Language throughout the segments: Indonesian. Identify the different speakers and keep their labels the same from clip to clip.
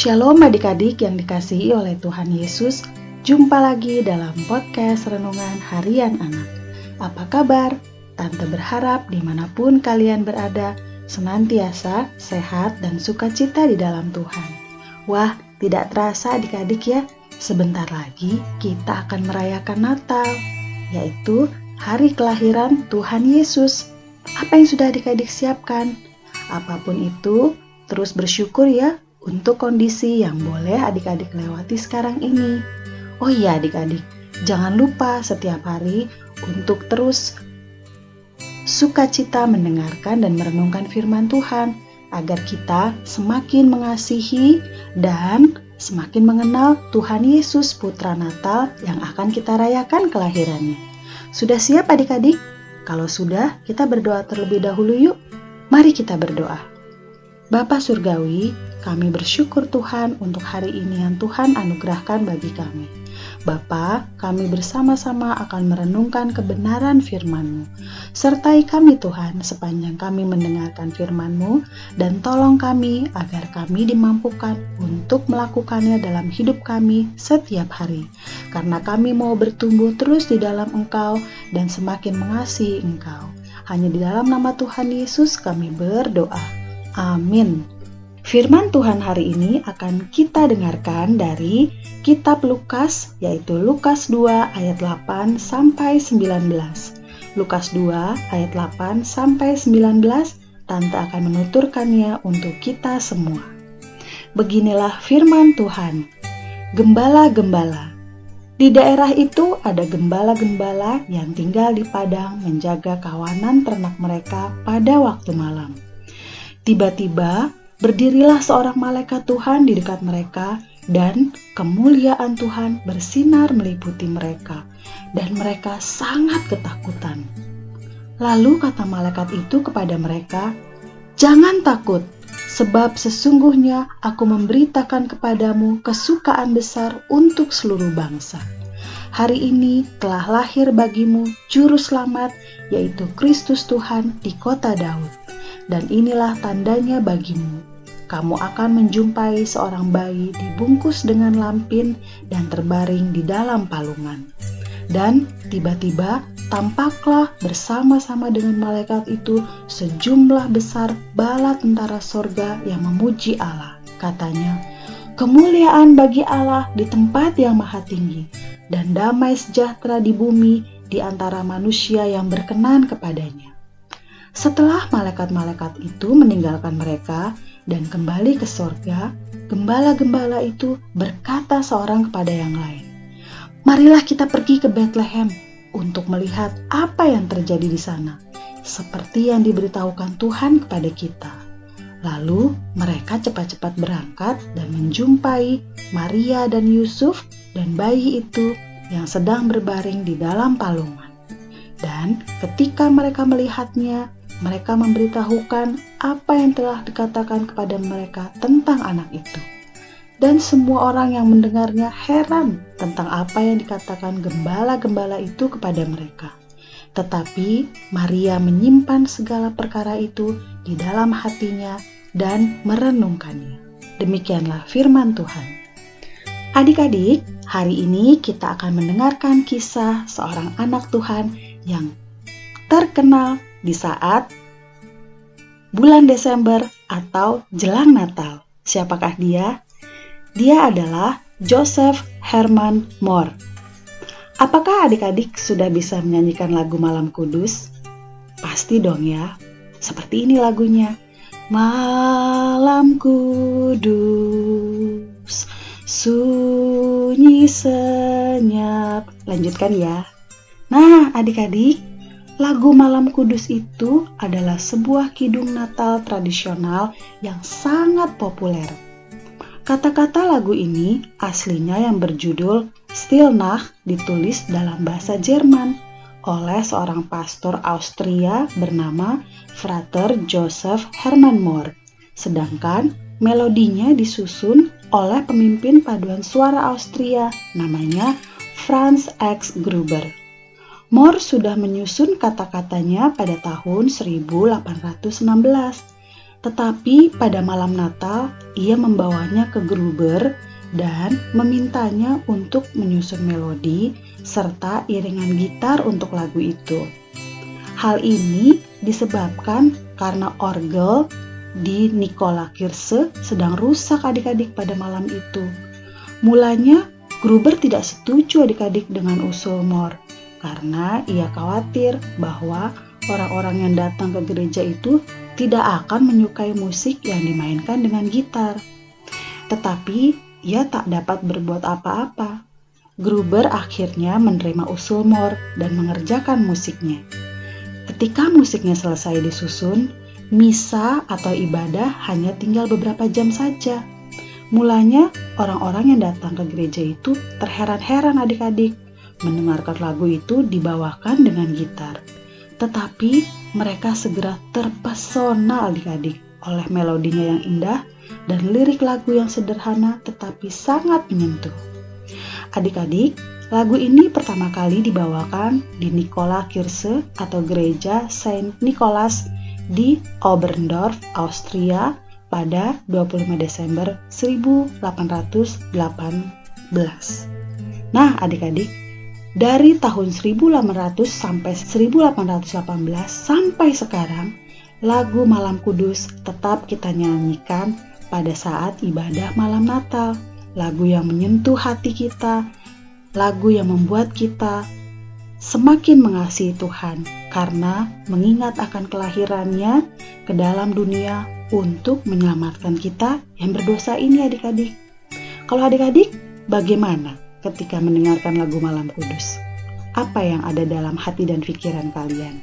Speaker 1: Shalom adik-adik yang dikasihi oleh Tuhan Yesus Jumpa lagi dalam podcast Renungan Harian Anak Apa kabar? Tante berharap di mana pun kalian berada Senantiasa sehat dan sukacita di dalam Tuhan Wah, tidak terasa adik-adik ya Sebentar lagi kita akan merayakan Natal Yaitu hari kelahiran Tuhan Yesus Apa yang sudah adik-adik siapkan? Apa pun itu, terus bersyukur ya untuk kondisi yang boleh adik-adik lewati sekarang ini. Oh iya adik-adik, jangan lupa setiap hari untuk terus sukacita mendengarkan dan merenungkan firman Tuhan agar kita semakin mengasihi dan semakin mengenal Tuhan Yesus Putra Natal yang akan kita rayakan kelahirannya. Sudah siap adik-adik? Kalau sudah, kita berdoa terlebih dahulu yuk. Mari kita berdoa. Bapa Surgawi, kami bersyukur Tuhan untuk hari ini yang Tuhan anugerahkan bagi kami. Bapa, kami bersama-sama akan merenungkan kebenaran firman-Mu. Sertai kami Tuhan sepanjang kami mendengarkan firman-Mu dan tolong kami agar kami dimampukan untuk melakukannya dalam hidup kami setiap hari. Karena kami mau bertumbuh terus di dalam Engkau dan semakin mengasihi Engkau. Hanya di dalam nama Tuhan Yesus kami berdoa. Amin. Firman Tuhan hari ini akan kita dengarkan dari kitab Lukas yaitu Lukas 2 ayat 8 sampai 19. Lukas 2 ayat 8 sampai 19 Tante akan menuturkannya untuk kita semua. Beginilah firman Tuhan. Gembala-gembala. Di daerah itu ada gembala-gembala yang tinggal di padang menjaga kawanan ternak mereka pada waktu malam. Tiba-tiba Berdirilah seorang malaikat Tuhan di dekat mereka, dan kemuliaan Tuhan bersinar meliputi mereka, dan mereka sangat ketakutan. Lalu kata malaikat itu kepada mereka, "Jangan takut, sebab sesungguhnya aku memberitakan kepadamu kesukaan besar untuk seluruh bangsa. Hari ini telah lahir bagimu Juru Selamat, yaitu Kristus Tuhan di kota Daud, dan inilah tandanya bagimu." kamu akan menjumpai seorang bayi dibungkus dengan lampin dan terbaring di dalam palungan. Dan tiba-tiba tampaklah bersama-sama dengan malaikat itu sejumlah besar bala tentara sorga yang memuji Allah. Katanya, kemuliaan bagi Allah di tempat yang maha tinggi, dan damai sejahtera di bumi di antara manusia yang berkenan kepadanya. Setelah malaikat-malaikat itu meninggalkan mereka, dan kembali ke sorga, gembala-gembala itu berkata seorang kepada yang lain, Marilah kita pergi ke Bethlehem untuk melihat apa yang terjadi di sana, seperti yang diberitahukan Tuhan kepada kita. Lalu mereka cepat-cepat berangkat dan menjumpai Maria dan Yusuf dan bayi itu yang sedang berbaring di dalam palungan. Dan ketika mereka melihatnya, mereka memberitahukan apa yang telah dikatakan kepada mereka tentang anak itu. Dan semua orang yang mendengarnya heran tentang apa yang dikatakan gembala-gembala itu kepada mereka. Tetapi Maria menyimpan segala perkara itu di dalam hatinya dan merenungkannya. Demikianlah firman Tuhan. Adik-adik, hari ini kita akan mendengarkan kisah seorang anak Tuhan yang terkenal di saat bulan Desember atau jelang Natal. Siapakah dia? Dia adalah Joseph Herman Moore. Apakah adik-adik sudah bisa menyanyikan lagu Malam Kudus? Pasti dong ya. Seperti ini lagunya. Malam kudus, sunyi senyap. Lanjutkan ya. Nah, adik-adik, Lagu Malam Kudus itu adalah sebuah kidung Natal tradisional yang sangat populer. Kata-kata lagu ini aslinya yang berjudul Stillnacht ditulis dalam bahasa Jerman oleh seorang pastor Austria bernama Frater Joseph Hermann Mohr. Sedangkan melodinya disusun oleh pemimpin paduan suara Austria namanya Franz X. Gruber. Moore sudah menyusun kata-katanya pada tahun 1816. Tetapi pada malam Natal, ia membawanya ke Gruber dan memintanya untuk menyusun melodi serta iringan gitar untuk lagu itu. Hal ini disebabkan karena orgel di Nikola Kirse sedang rusak adik-adik pada malam itu. Mulanya, Gruber tidak setuju adik-adik dengan usul Mor karena ia khawatir bahwa orang-orang yang datang ke gereja itu tidak akan menyukai musik yang dimainkan dengan gitar. Tetapi ia tak dapat berbuat apa-apa. Gruber akhirnya menerima usul Mor dan mengerjakan musiknya. Ketika musiknya selesai disusun, misa atau ibadah hanya tinggal beberapa jam saja. Mulanya, orang-orang yang datang ke gereja itu terheran-heran adik-adik mendengarkan lagu itu dibawakan dengan gitar. Tetapi mereka segera terpesona adik-adik oleh melodinya yang indah dan lirik lagu yang sederhana tetapi sangat menyentuh. Adik-adik, lagu ini pertama kali dibawakan di Nikola Kirche atau gereja Saint Nicholas di Oberndorf, Austria pada 25 Desember 1818. Nah, adik-adik, dari tahun 1800 sampai 1818 sampai sekarang, lagu Malam Kudus tetap kita nyanyikan pada saat ibadah malam Natal. Lagu yang menyentuh hati kita, lagu yang membuat kita semakin mengasihi Tuhan karena mengingat akan kelahirannya ke dalam dunia untuk menyelamatkan kita yang berdosa ini adik-adik. Kalau adik-adik, bagaimana? Ketika mendengarkan lagu Malam Kudus? Apa yang ada dalam hati dan pikiran kalian?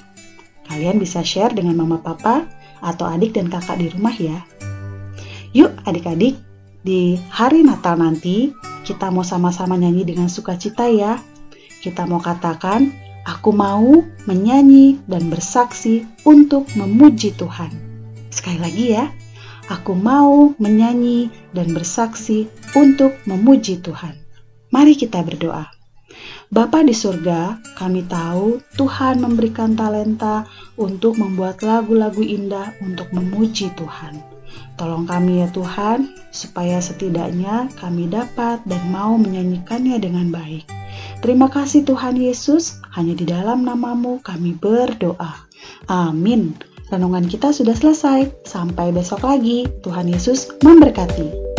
Speaker 1: Kalian bisa share dengan mama papa atau adik dan kakak di rumah ya. Yuk adik-adik, di hari Natal nanti kita mau sama-sama nyanyi dengan sukacita ya. Kita mau katakan, aku mau menyanyi dan bersaksi untuk memuji Tuhan. Sekali lagi ya, aku mau menyanyi dan bersaksi untuk memuji Tuhan. Mari kita berdoa. Bapa di surga, kami tahu Tuhan memberikan talenta untuk membuat lagu-lagu indah untuk memuji Tuhan. Tolong kami ya Tuhan, supaya setidaknya kami dapat dan mau menyanyikannya dengan baik. Terima kasih Tuhan Yesus, hanya di dalam namamu kami berdoa. Amin. Renungan kita sudah selesai. Sampai besok lagi. Tuhan Yesus memberkati.